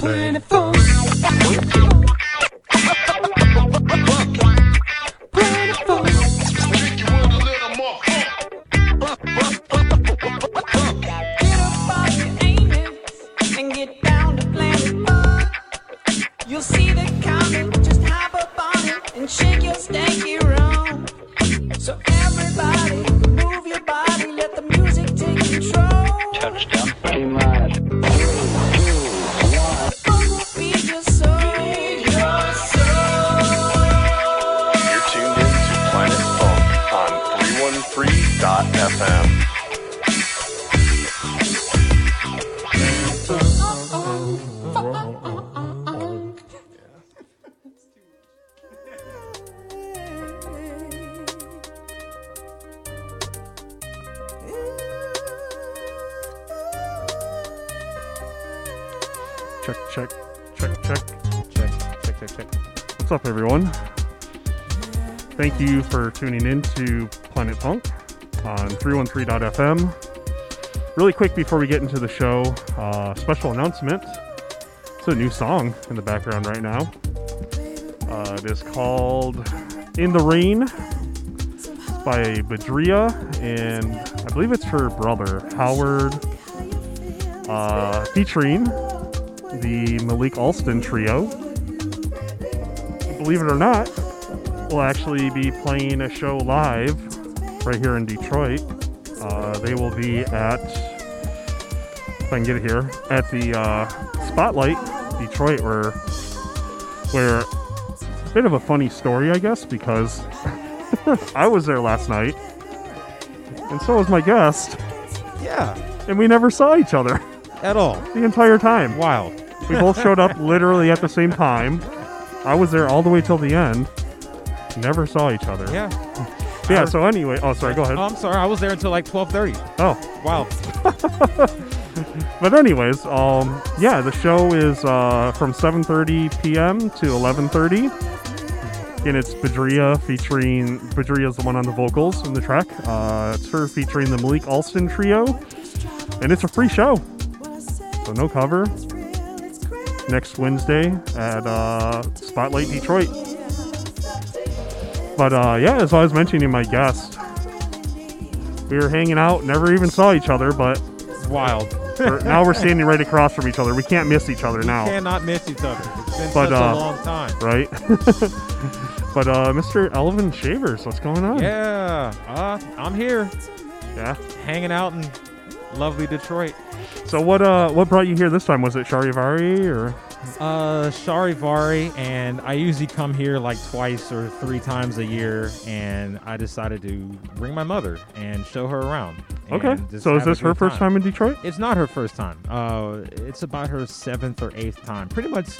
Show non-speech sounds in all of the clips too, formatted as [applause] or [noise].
Planet tuning in to Planet Funk on 313.fm. Really quick before we get into the show, uh, special announcement. It's a new song in the background right now. Uh, it is called In the Rain. It's by Badria, and I believe it's her brother, Howard, uh, featuring the Malik Alston Trio believe it or not, will actually be playing a show live right here in Detroit. Uh, they will be at, if I can get it here, at the uh, Spotlight Detroit, where, where, a bit of a funny story, I guess, because [laughs] I was there last night, and so was my guest, Yeah, and we never saw each other at all. [laughs] the entire time. Wild. We both showed up literally at the same time. I was there all the way till the end. Never saw each other. Yeah. Yeah, I- so anyway, oh sorry, go ahead. Oh, I'm sorry. I was there until like 12:30. Oh, Wow. [laughs] but anyways, um, yeah, the show is uh, from 7:30 p.m. to 11:30, and it's Badria featuring Badria's the one on the vocals in the track. Uh, it's her featuring the Malik Alston trio, and it's a free show, so no cover. Next Wednesday at uh, Spotlight Detroit. But uh, yeah, as I was mentioning, my guest, we were hanging out, never even saw each other, but Wild. we're- now we're standing right across from each other. We can't miss each other now, Cannot miss each other. It's been But, such uh, a long time. right? [laughs] but uh, Mr. Elvin Shavers, what's going on? Yeah. Uh, I'm here, Yeah. hanging out in lovely Detroit. So what uh what brought you here this time? Was it Charivari or Uh, Charivari, and I usually come here like twice or three times a year, and I decided to bring my mother and show her around. okay? So is this her first time in Detroit? It's not her first time. Uh, it's about her seventh or eighth time. Pretty much.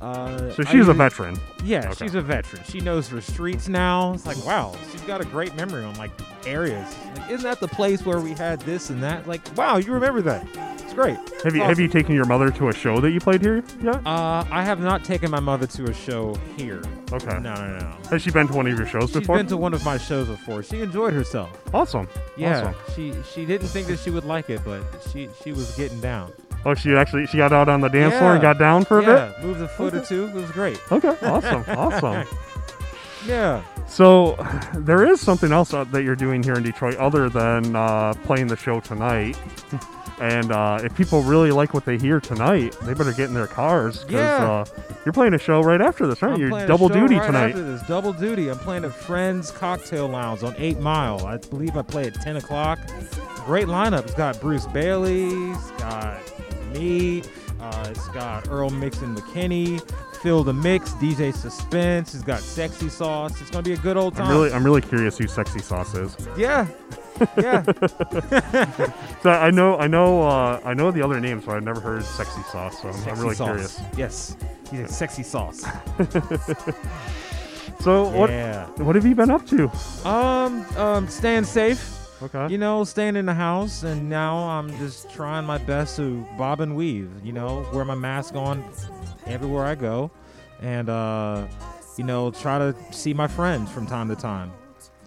Uh, So she's a veteran. Yeah, Okay. she's a veteran. She knows her streets now. It's like, wow, she's got a great memory on like areas. Like, isn't that the place where we had this and that? Like, wow, you remember that? It's great. Have you It's have you taken your mother to a show that you played here yet? Uh, I have not taken my mother to a show here. Okay. No, no, no. Has she been to one of your shows She's before? been to one of my shows before. She enjoyed herself. awesome. Yeah, Awesome. she she didn't think that she would like it, but she she was getting down. Oh, she actually she got out on the dance floor and got down for a bit? yeah, moved a foot or two. It was great. Okay. Awesome. awesome. [laughs] Yeah. So there is something else that you're doing here in Detroit other than uh, playing the show tonight. And uh, if people really like what they hear tonight, they better get in their cars because Yeah. uh, you're playing a show right after this, right? I'm a double duty right tonight. After this, double duty. I'm playing at Friends Cocktail Lounge on Eight Mile. I believe I play at 10 o'clock. Great lineup. It's got Bruce Bailey. It's got Uh, it's got Earl Mixxin McKinney. Phil the Mix. DJ Suspense. It's got Sexy Sauce. It's gonna be a good old time. I'm really, I'm really curious who Sexy Sauce is. yeah. Yeah. [laughs] So I know, I know, uh, I know the other names, but I've never heard Sexy Sauce. So I'm, I'm really sauce. curious. Yes. He's a sexy sauce. [laughs] So what, what have you been up to? Um, um, staying safe. Okay. you know, staying in the house, and now I'm just trying my best to bob and weave. You know, wear my mask on everywhere I go, and uh, you know, try to see my friends from time to time,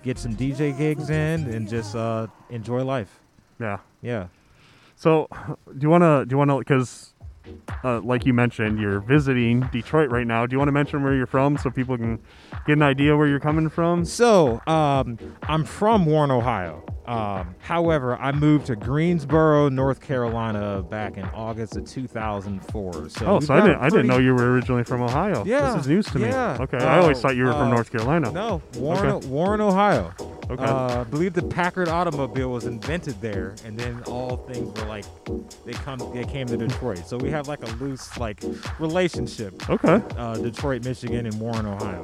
get some DJ gigs in, and just uh, enjoy life. yeah. Yeah. So, do you want to do you want to because, uh, like you mentioned, you're visiting Detroit right now. Do you want to mention where you're from so people can get an idea where you're coming from? So, um, I'm from Warren, Ohio. Um, however, I moved to Greensboro, North Carolina, back in August of 2004. So, Oh, so I didn't I didn't know you were originally from Ohio. Yeah, this is news to yeah. me. Okay, I always thought you were from uh, North Carolina. No, Warren, Okay. Warren, Ohio. Okay. Uh, I believe the Packard automobile was invented there, and then all things were like they come they came to Detroit. So we have like a loose like relationship. Okay. Uh, Detroit, Michigan, and Warren, Ohio.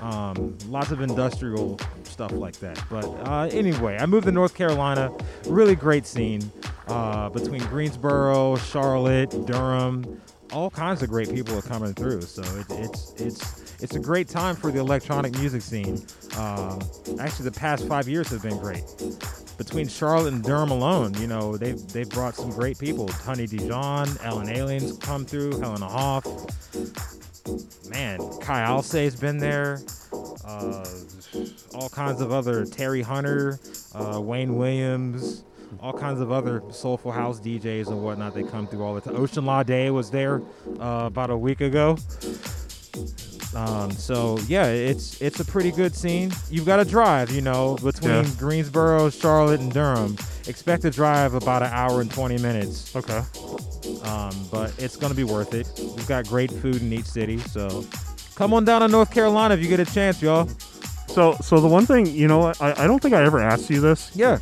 Um, lots of industrial stuff like that. But uh, anyway, I moved to North Carolina. Really great scene uh, between Greensboro, Charlotte, Durham. All kinds of great people are coming through. So it, it's it's it's a great time for the electronic music scene. Um, actually, the past five years have been great. Between Charlotte and Durham alone, you know, they've they've brought some great people. Tony Dijon, Ellen Allien's come through, Helena Hauff. Man, Kai Alcé's been there. Uh, all kinds of other Terry Hunter, uh, Wayne Williams, all kinds of other soulful house DJs and whatnot. They come through all the time. Osunlade was there uh, about a week ago. Um, so yeah, it's it's a pretty good scene. You've got to drive, you know, between Yeah. Greensboro, Charlotte, and Durham. Expect to drive about an hour and 20 minutes, Okay. um, but it's gonna be worth it. We've got great food in each city, so come on down to North Carolina if you get a chance, y'all. So so the one thing you know I I don't think I ever asked you this Yeah.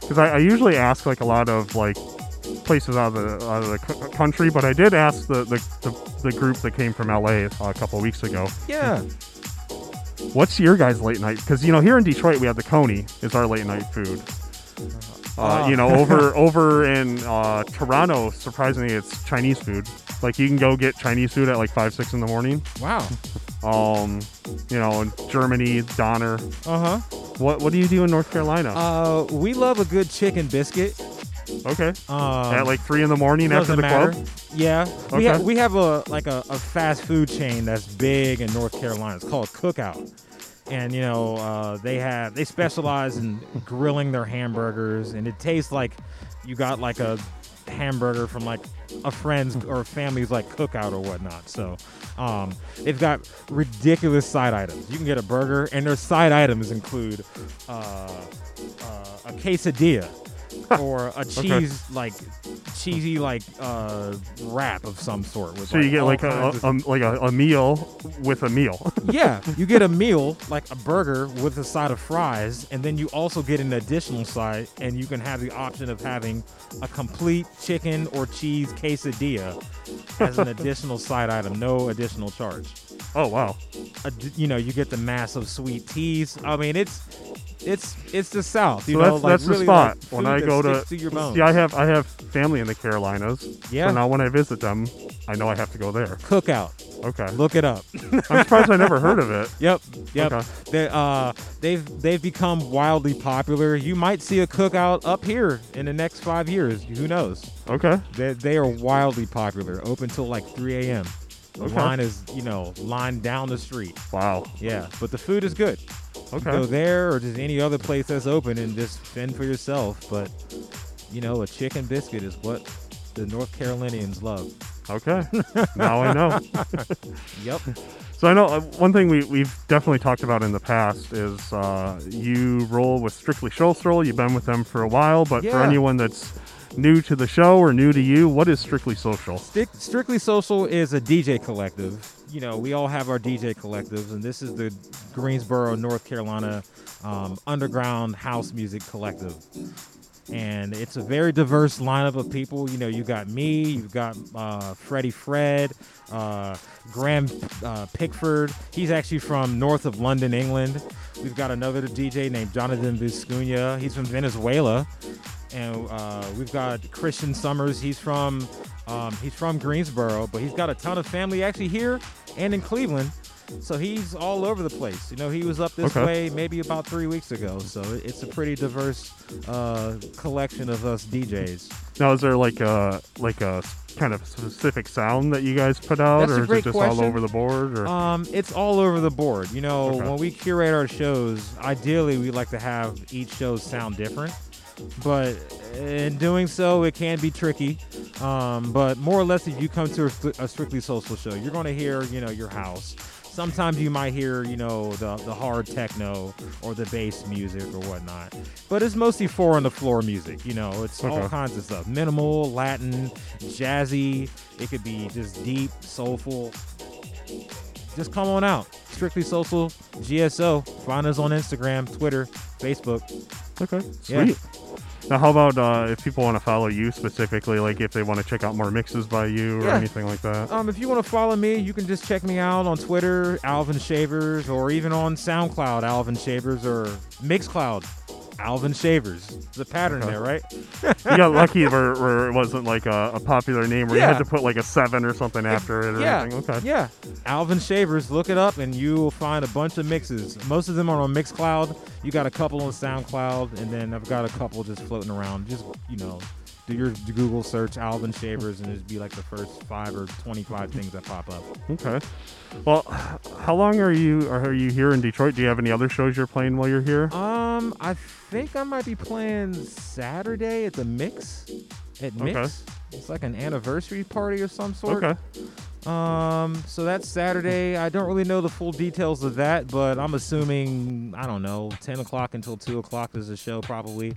because I, I usually ask like a lot of like places out of the out of the c- country, but I did ask the the, the, the group that came from LA a couple weeks ago. Yeah. What's your guys' late night? Because you know here in Detroit we have the Coney is our late night food. Uh, Ah. You know over [laughs] over in uh, Toronto, surprisingly, it's Chinese food. Like you can go get Chinese food at like five six in the morning. Wow. [laughs] Um, you know, in Germany, Donner. Uh huh. What what do you do in North Carolina? Uh, we love a good chicken biscuit. Okay, Um, at like three in the morning after the matter. club. Yeah, we Okay. have we have a like a, a fast food chain that's big in North Carolina. It's called Cookout, and you know uh, they have they specialize in grilling their hamburgers, and it tastes like you got like a hamburger from like a friend's or family's like cookout or whatnot. So um, they've got ridiculous side items. You can get a burger, and their side items include uh, uh, a quesadilla or a cheese like cheesy like uh, wrap of some sort. With, So you get all like a, kinds a, like a, a meal with a meal. [laughs] yeah, you get a meal like a burger with a side of fries, and then you also get an additional side, and you can have the option of having a complete chicken or cheese quesadilla as an [laughs] additional side item, no additional charge. oh wow. You know, you get the massive sweet teas. I mean, it's it's it's the South. You So know, that's like that's really the spot like when I go to. to your bones. See, I have I have family in the Carolinas. Yeah. So now when I visit them, I know I have to go there. Cookout. Okay. Look it up. [laughs] I'm surprised I never heard of it. [laughs] Yep, yep. Okay. They uh they've they've become wildly popular. You might see a cookout up here in the next five years. Who knows? Okay. They they are wildly popular. Open till like 3 a.m. The Okay. line is you know line down the street. Wow. Yeah, but the food is good. Okay. Go there or just any other place that's open and just fend for yourself. But you know, a chicken biscuit is what the North Carolinians love. Okay. now I know. [laughs] Yep. [laughs] So I know uh, one thing we, we've definitely talked about in the past is uh, you roll with Strictly Social. You've been with them for a while, but for anyone that's new to the show or new to you, what is Strictly Social? Strictly Social is a DJ collective. You know, we all have our DJ collectives, and this is the Greensboro, North Carolina um, underground house music collective. And it's a very diverse lineup of people. You know, you got me, you've got uh, Freddie Fred, uh, Graham uh, Pickford. He's actually from north of London, England. We've got another DJ named Jonathan Viscuña. He's from Venezuela and uh, we've got Christian Summers. He's from um, he's from Greensboro, but he's got a ton of family actually here and in Cleveland. So he's all over the place. You know, he was up this Okay. way maybe about three weeks ago. So it's a pretty diverse uh, collection of us DJs. Now, is there like a like a kind of specific sound that you guys put out, That's or is it just all over the board? Or Um, it's all over the board. You know, Okay. when we curate our shows, ideally we like to have each show sound different. But in doing so, it can be tricky. Um, but more or less, if you come to a, a strictly social show, you're going to hear, you know, your house. Sometimes you might hear, you know, the, the hard techno or the bass music or whatnot. But it's mostly four on the floor music. You know, it's all kinds of stuff minimal, Latin, jazzy. It could be just deep, soulful just come on out. Strictly Social GSO. Find us on Instagram, Twitter, Facebook. okay, Yeah. Now, how about uh, if people want to follow you specifically, like if they want to check out more mixes by you or Yeah. anything like that? Um, if you want to follow me, you can just check me out on Twitter, Alvin Shavers, or even on SoundCloud, Alvin Shavers, or Mixcloud, Alvin Shavers. The pattern there, right? you got lucky where, where it wasn't like a, a popular name where you had to put like a seven or something after it or yeah, anything. Okay. yeah. Alvin Shavers, look it up, and you will find a bunch of mixes. Most of them are on Mixcloud. You got a couple on SoundCloud, and then I've got a couple just floating around. Just you know, do your Google search Alvin Shavers, and it'd be like the first five or twenty-five things that pop up. Okay. Well, how long are you are you here in Detroit? Do you have any other shows you're playing while you're here? Um, I think I might be playing Saturday at the Mix. At Okay. Mix, it's like an anniversary party of some sort. Okay. Um, so that's Saturday. I don't really know the full details of that, but I'm assuming I don't know, 10 o'clock until 2 o'clock is the show probably.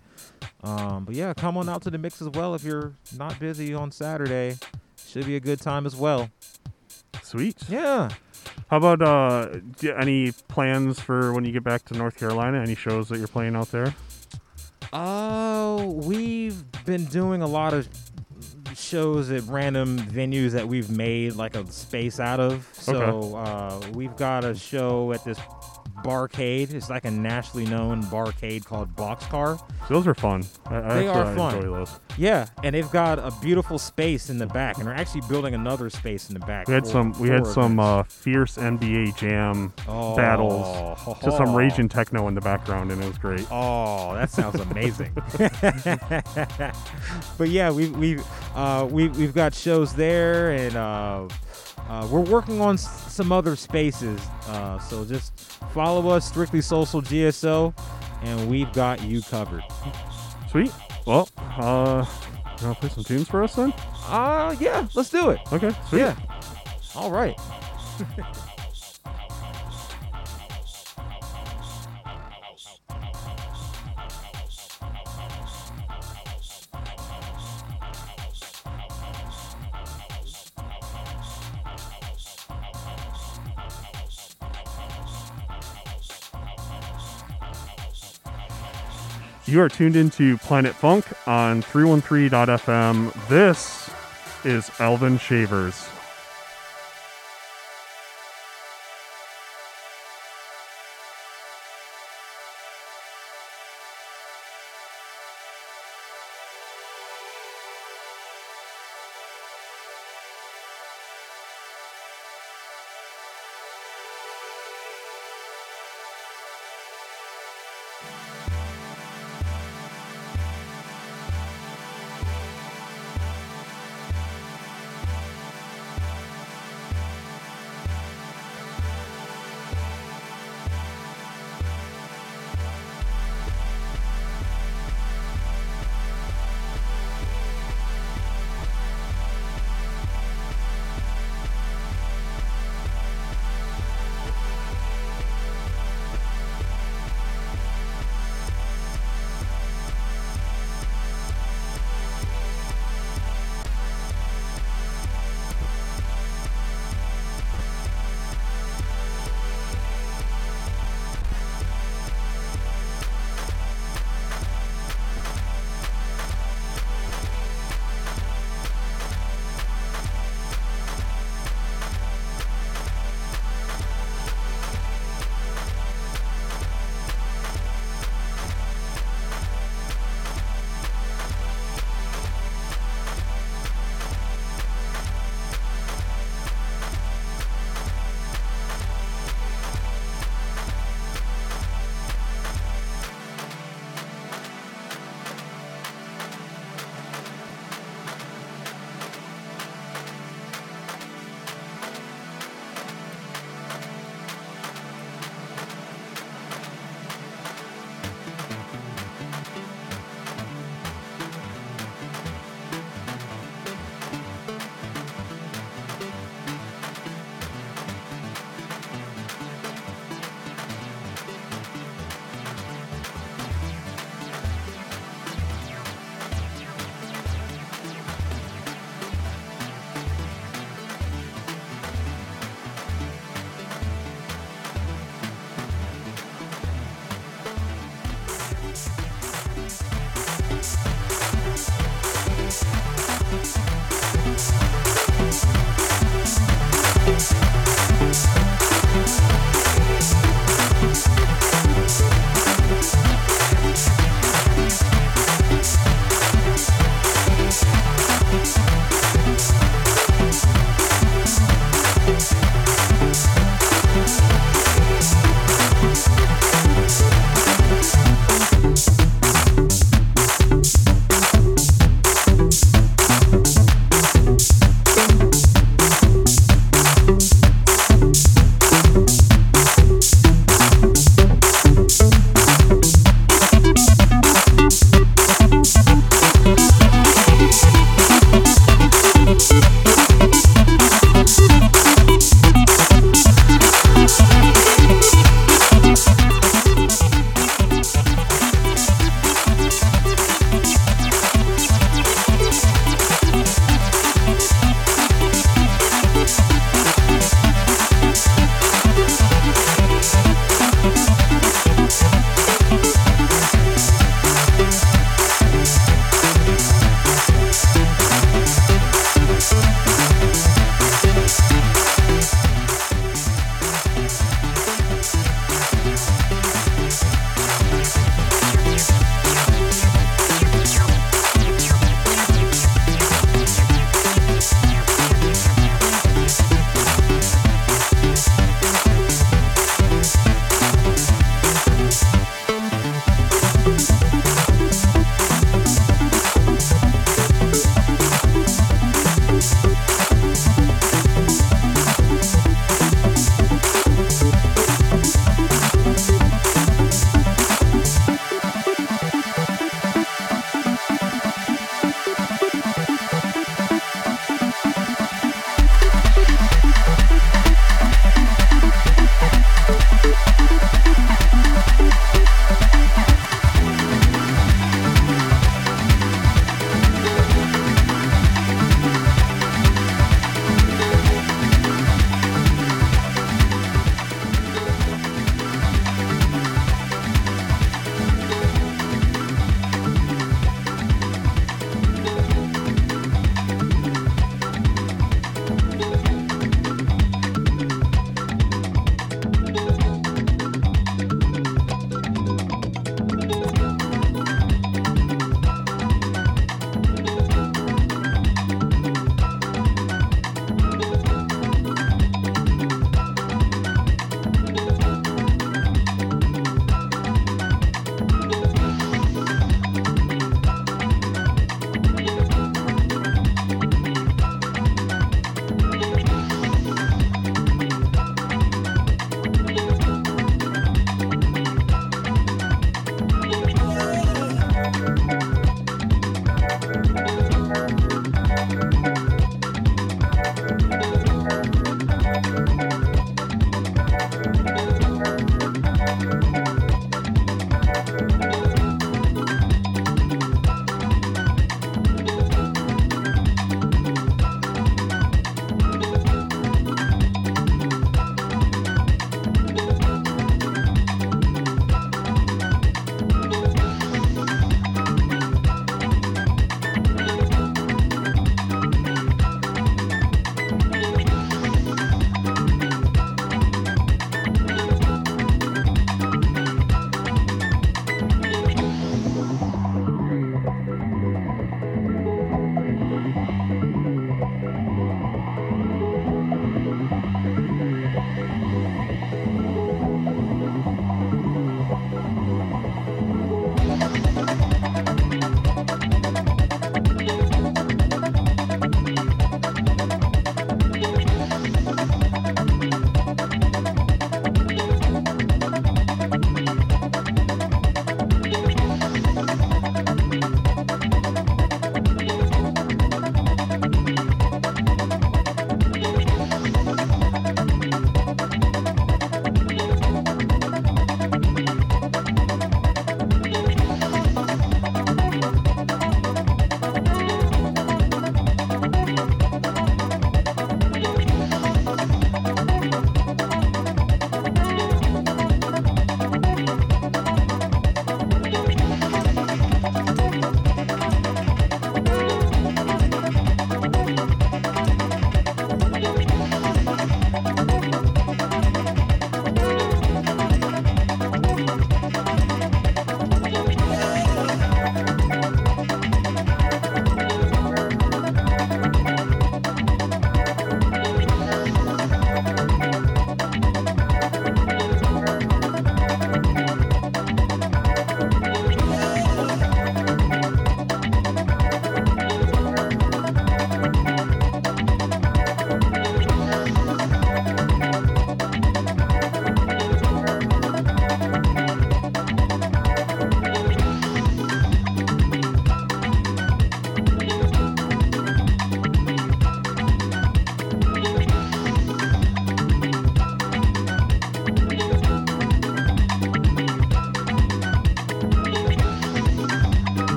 Um, but yeah, come on out to the mix as well if you're not busy on Saturday. Should be a good time as well. Sweet. Yeah. How about uh, any plans for when you get back to North Carolina? Any shows that you're playing out there? Oh, we've been doing a lot of shows at random venues that we've made like a space out of. So uh, we've got a show at this barcade. It's like a nationally known barcade called Boxcar. Those are fun. I, I They actually, are fun. enjoy those. Yeah, and they've got a beautiful space in the back, and they're actually building another space in the back. We had for- some we had some uh, fierce NBA Jam oh, battles ho, to some raging techno in the background, and it was great. Oh, that sounds amazing. [laughs] but yeah, we we uh, we we've got shows there, and uh, uh, we're working on s- some other spaces. Uh, so just follow us, Strictly Social GSO, and we've got you covered. Sweet. Well, uh, you want to play some tunes for us then? Uh yeah, let's do it. Okay. Sweet. Yeah. All right. [laughs] You are tuned into Planet Funk on 313.fm. This is Elvin Shavers.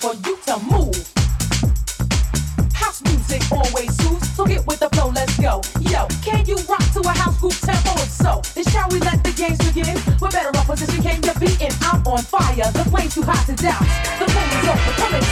for you to move. House music always soothes, so get with the flow, let's go. Yo, can you rock to a house group tempo? If so, then shall we let the games begin? We're better opposition came to be, and I'm on fire. The flame's too hot to doubt. The flame is over, coming.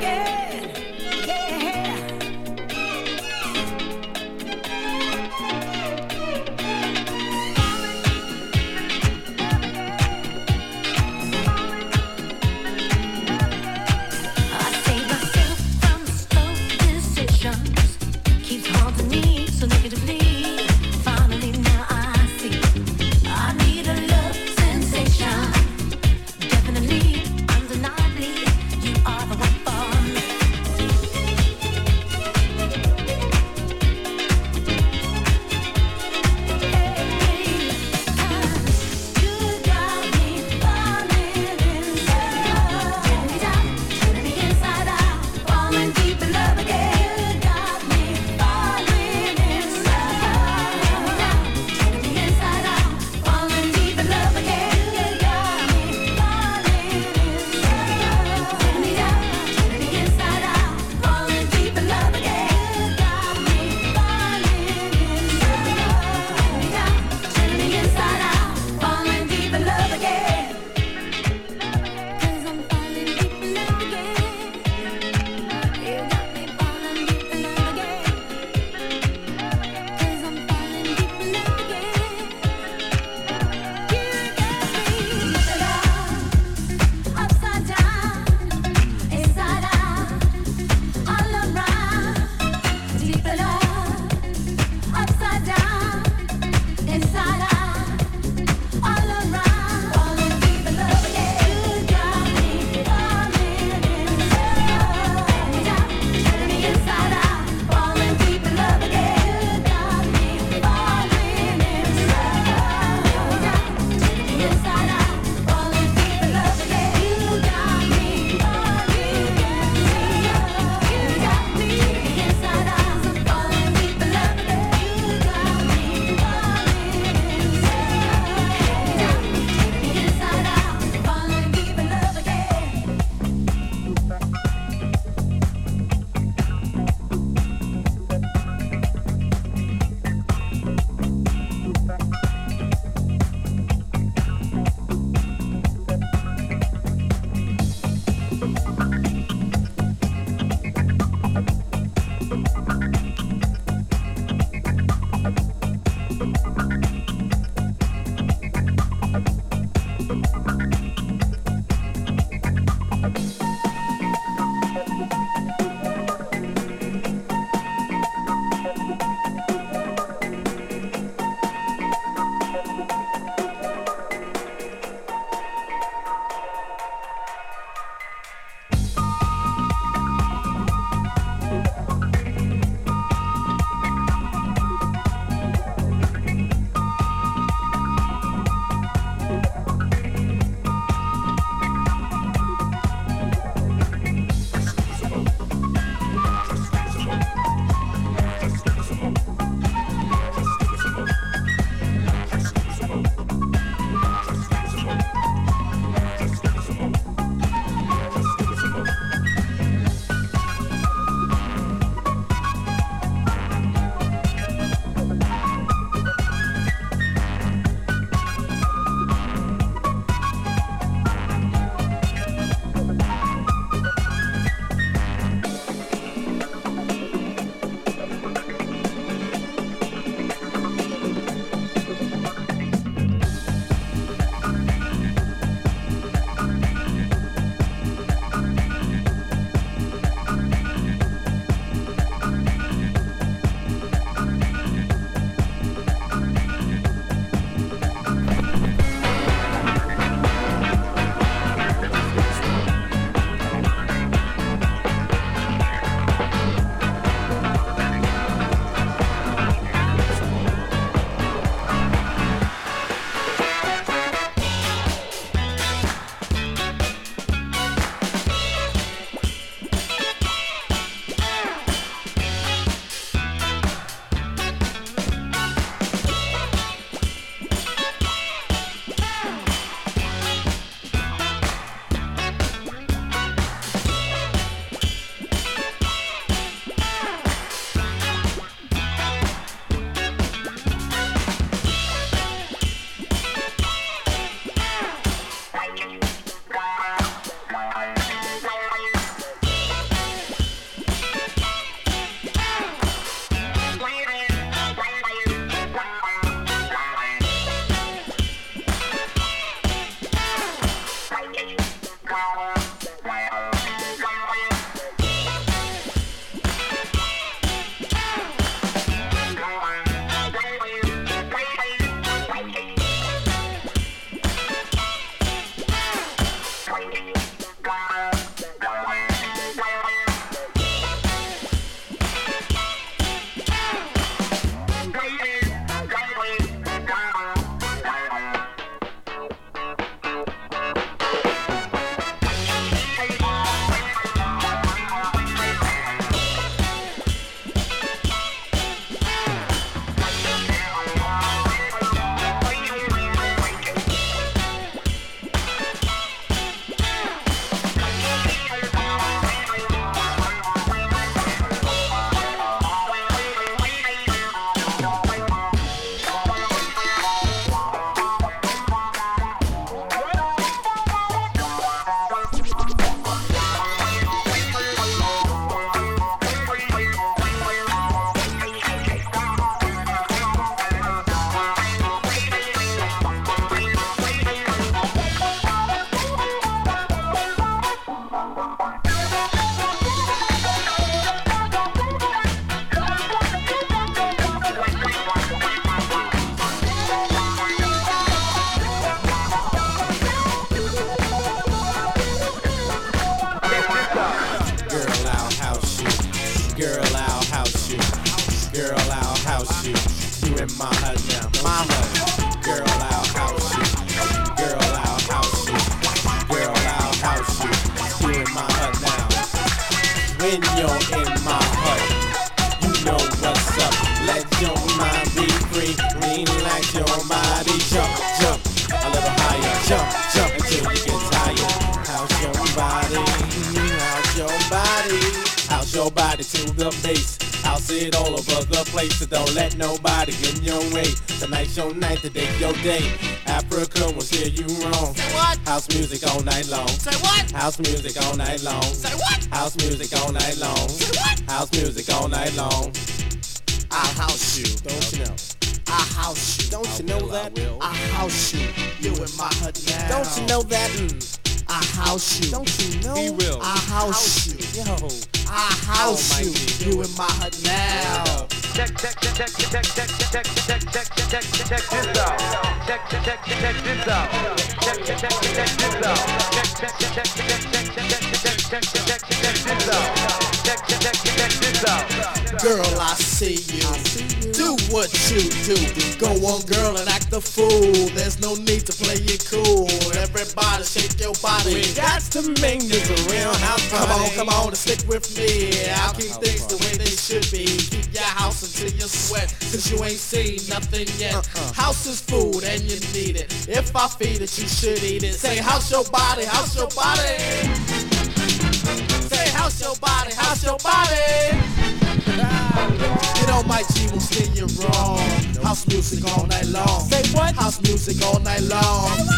Keeps Stick with me, I'll keep things the way they should be. Keep your house until you sweat, cause you ain't seen nothing yet. Uh-uh. House is food and you need it. If I feed it, you should eat it. Say, house your body, house your body. Say, house your body, house your body. Get on my G, will steer you wrong. House music all night long. Say what? House music all night long.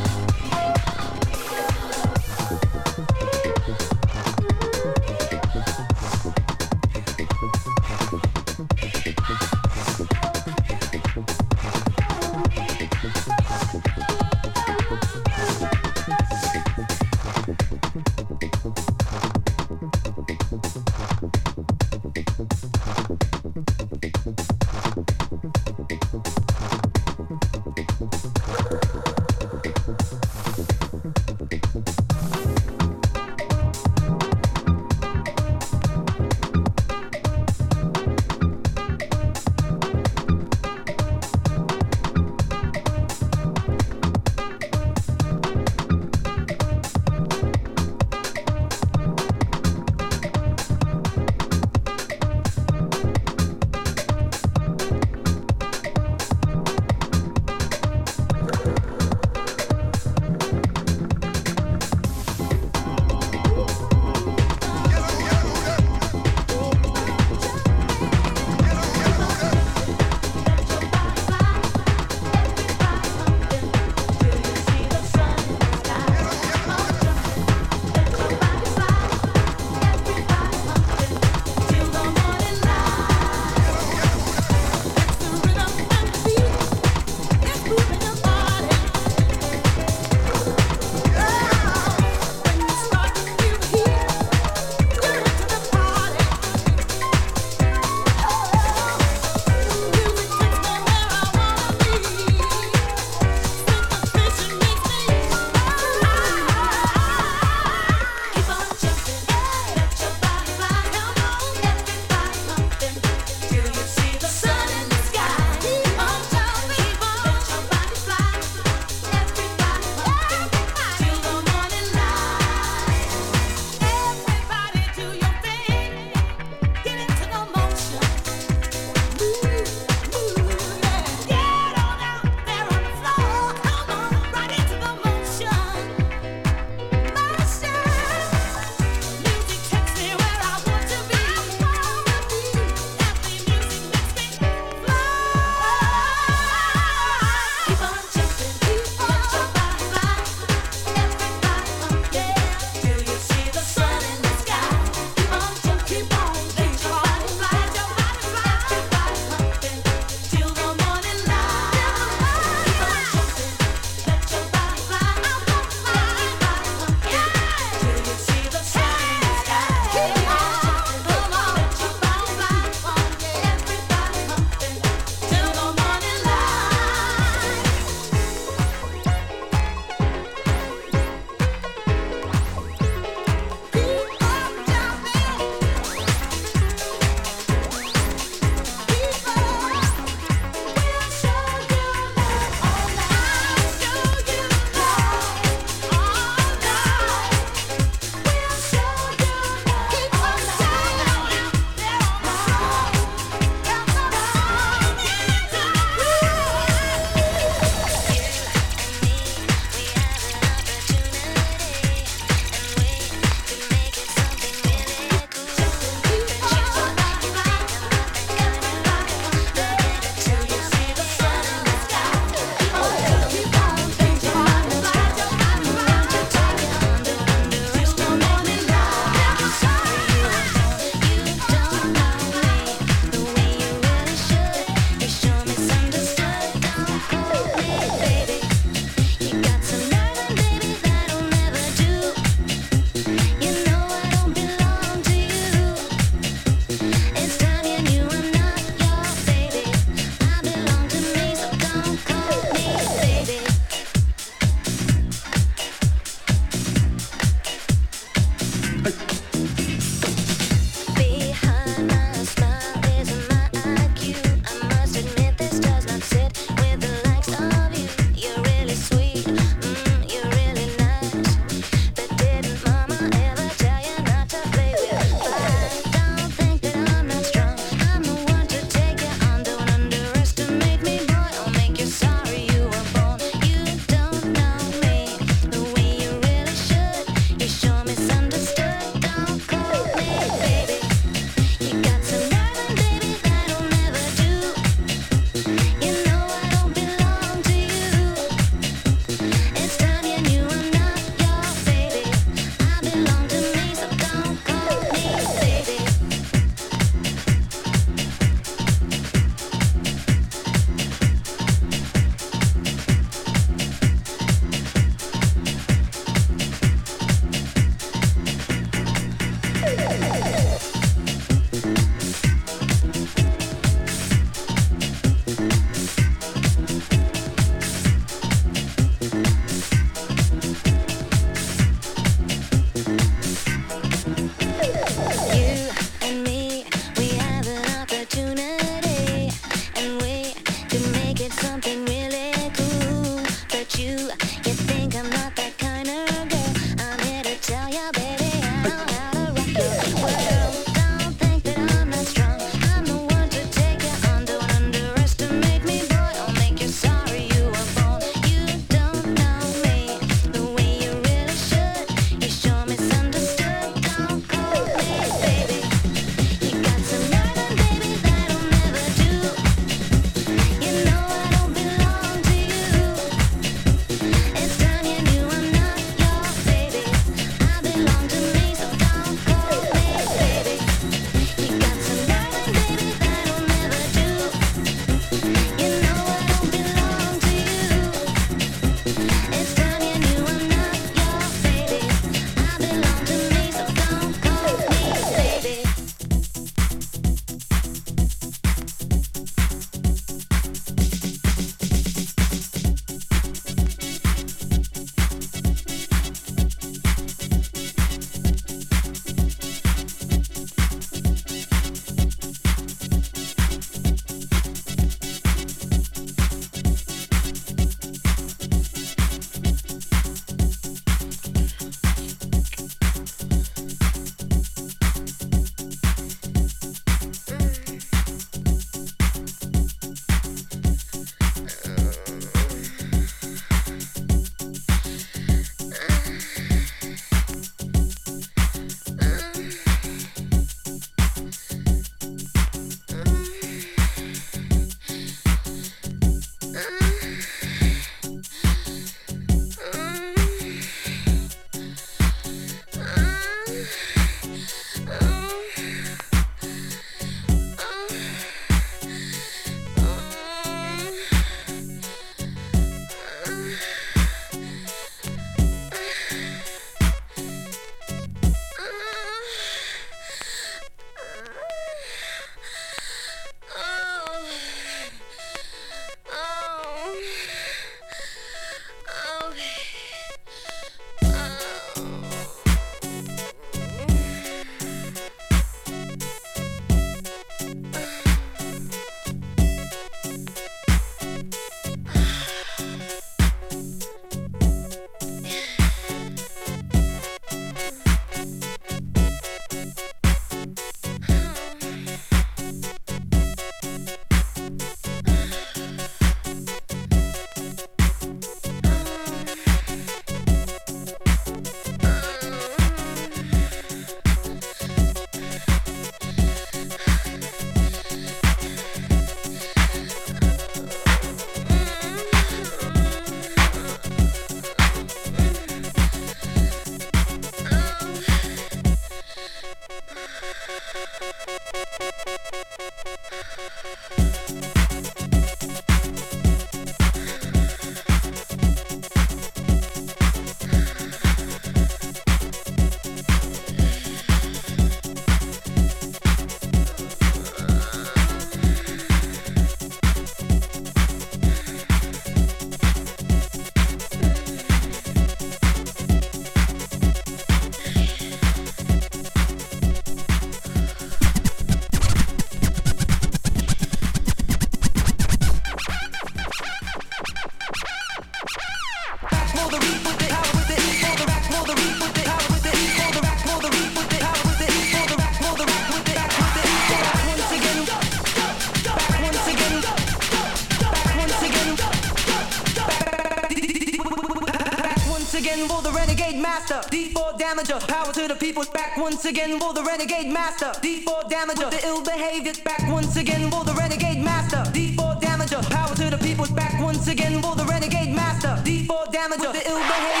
amateur. Power to the people, back once again for the renegade master. D4 damager, With the ill behavior, back once again for the renegade master. D4 damager, power to the people, back once again for the renegade master. D4 damager, With the ill behavior.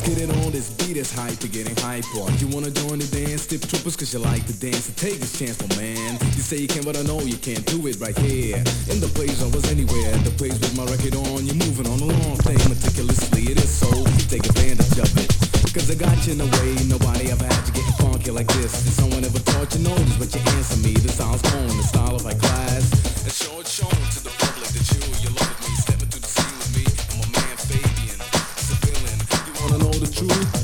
Let's get it on, this beat is hype, you're getting hype. You wanna join the dance, tip troopers cause you like to dance, so take this chance, my man. You say you can, but I know you can't do it right here. In the place I was anywhere, the place with my record on, you're moving on a long play meticulously, it is so, take advantage of it. Cause I got you in a way, nobody ever had you getting funky like this. Did someone ever taught you notice, but you answer me, the sound's cool, the style of my class. And show it show it to the public that you, you truth.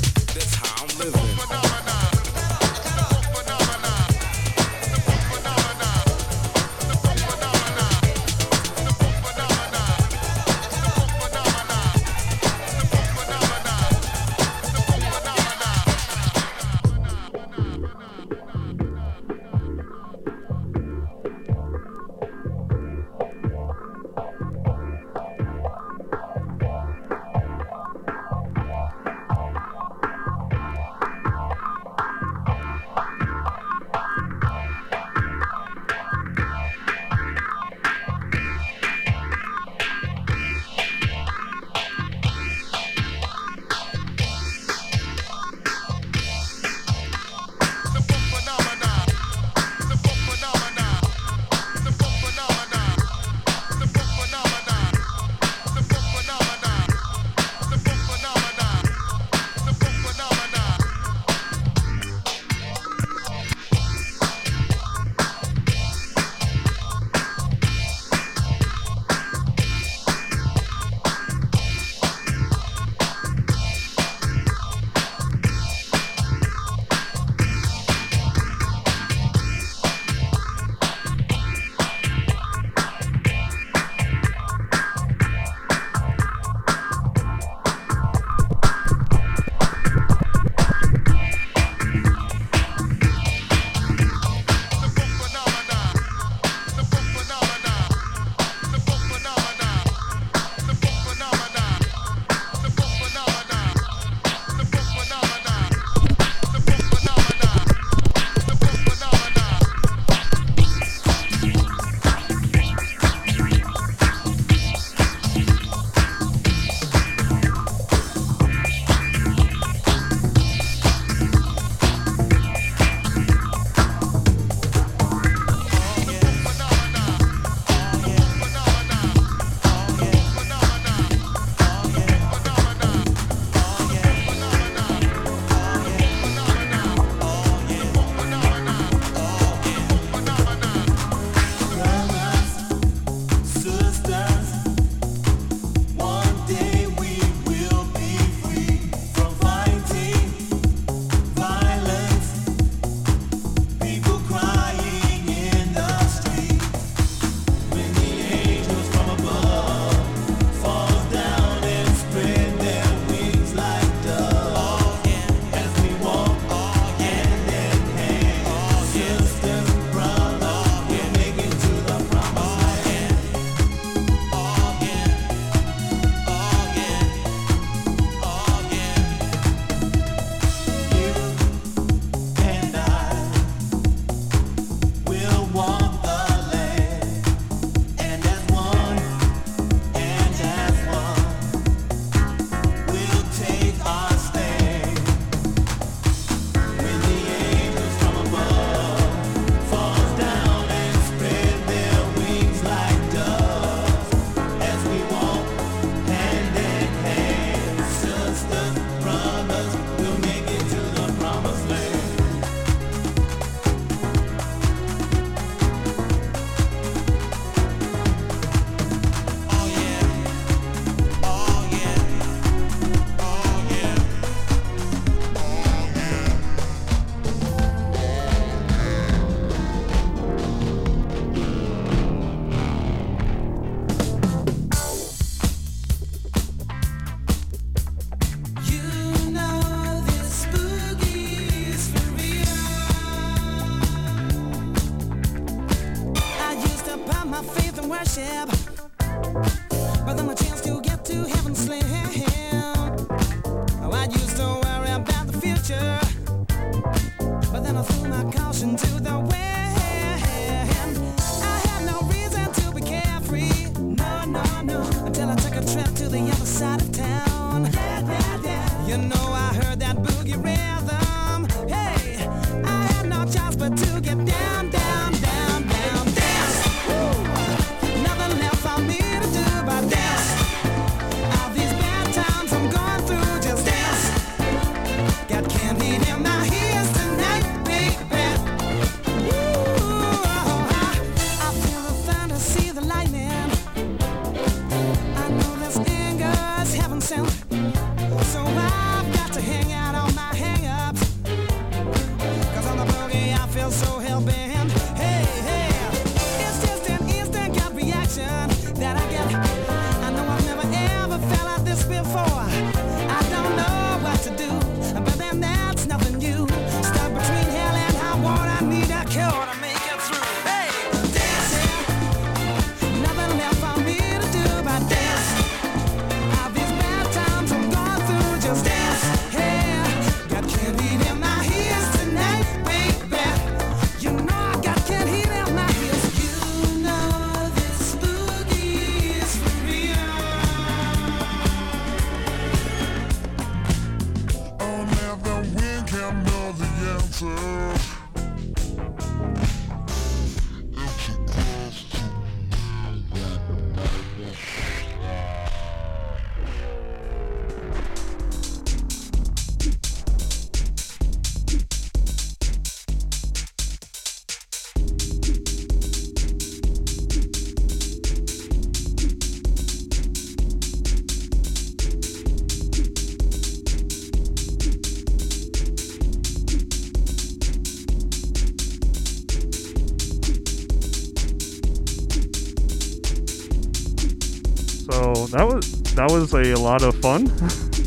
Was a lot of fun.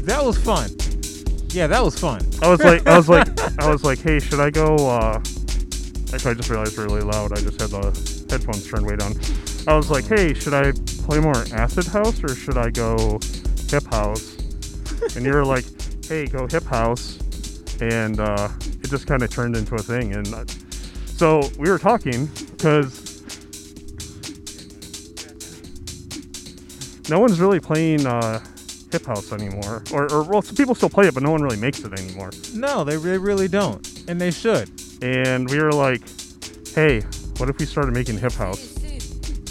That was fun. Yeah, that was fun. I was like, I was like, [laughs] I was like, hey, should I go? Uh, actually, I just realized really loud. I just had the headphones turned way down. I was like, hey, should I play more acid house or should I go hip house? And you were like, hey, go hip house, and uh, it just kind of turned into a thing. And uh, so we were talking because no one's really playing uh, hip house anymore, or, or well, some people still play it, but no one really makes it anymore. No, they, they really don't, and they should. And we were like, hey, what if we started making hip house?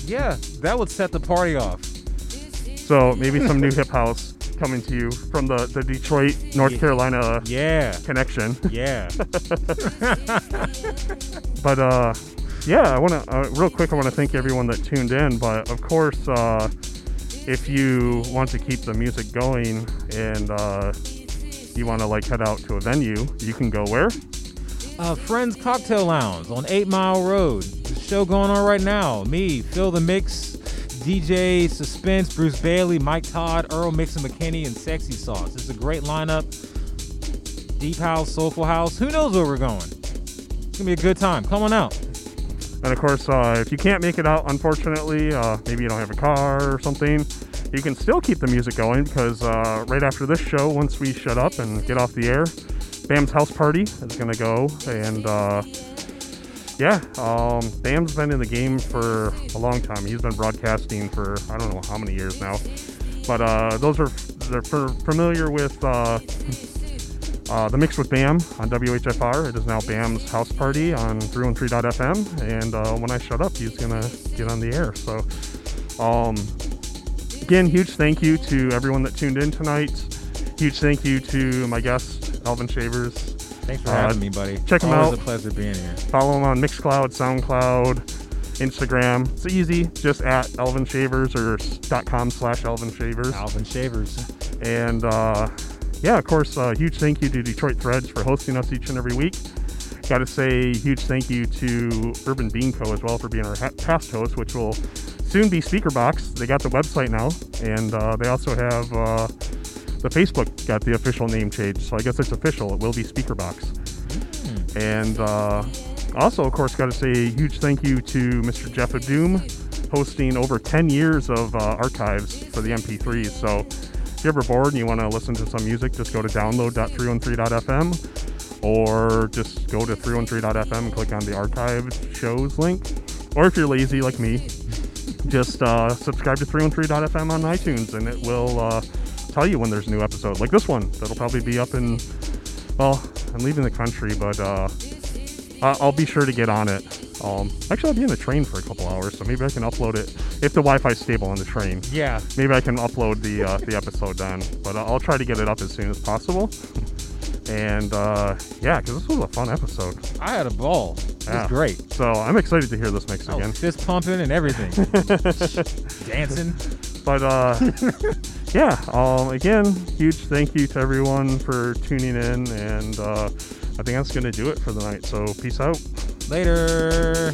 Yeah, that would set the party off. So maybe some new hip house coming to you from the, the Detroit, North Yeah. Carolina Yeah. connection. Yeah. [laughs] but uh, yeah, I want to uh, real quick. I want to thank everyone that tuned in. But of course, uh, if you want to keep the music going and uh, you want to like head out to a venue, you can go where? Uh, Friends Cocktail Lounge on 8 Mile Road. The show going on right now. Me, Phil the Mix, DJ Suspense, Bruce Bailey, Mike Todd, Earl Mixxin McKinney, and Sexy Sauce. It's a great lineup. Deep House, Soulful House. Who knows where we're going? It's gonna be a good time. Come on out. And of course, uh, if you can't make it out, unfortunately, uh, maybe you don't have a car or something, you can still keep the music going because uh, right after this show, once we shut up and get off the air, Bam's house party is going to go. And uh, yeah, um, Bam's been in the game for a long time. He's been broadcasting for I don't know how many years now. But uh, those are they're familiar with uh, uh, the mix with Bam on WHFR. It is now Bam's house party on 313.fm. And uh, when I shut up, he's gonna get on the air. So, um, again, huge thank you to everyone that tuned in tonight. Huge thank you to my guest, Alvin Shavers. Thanks for having me, buddy. Check him Always out. a pleasure being here. Follow him on Mixcloud, SoundCloud, Instagram. It's easy, just at Alvin Shavers or s- .com slash Alvin Shavers. Alvin Shavers. And uh, yeah, of course, uh, huge thank you to Detroit Threads for hosting us each and every week. Got to say, huge thank you to Urban Bean Co. as well for being our ha- past host, which will soon be Speakerbox. They got the website now, and uh, they also have uh, the Facebook got the official name change. So I guess it's official. It will be Speaker Speakerbox. And uh, also, of course, got to say a huge thank you to Mr. Jeff of Doom hosting over 10 years of uh, archives for the MP3s. So if you're ever bored and you want to listen to some music, just go to download.313.fm or just go to 313.fm and click on the archived shows link. Or if you're lazy like me, just uh, subscribe to 313.fm on iTunes and it will uh, tell you when there's a new episode. Like this one, that'll probably be up in, well, I'm leaving the country, but uh, I'll be sure to get on it. Um, actually, I'll be in the train for a couple hours, so maybe I can upload it if the Wi-Fi's stable on the train. Yeah. Maybe I can upload the uh, the episode then, but I'll try to get it up as soon as possible. And uh, yeah, because this was a fun episode. I had a ball. It Yeah. was great. So I'm excited to hear this mix I again. fist pumping and everything. [laughs] Dancing. But uh, [laughs] yeah, um, again, huge thank you to everyone for tuning in, and uh, I think that's gonna do it for the night. So peace out. Later.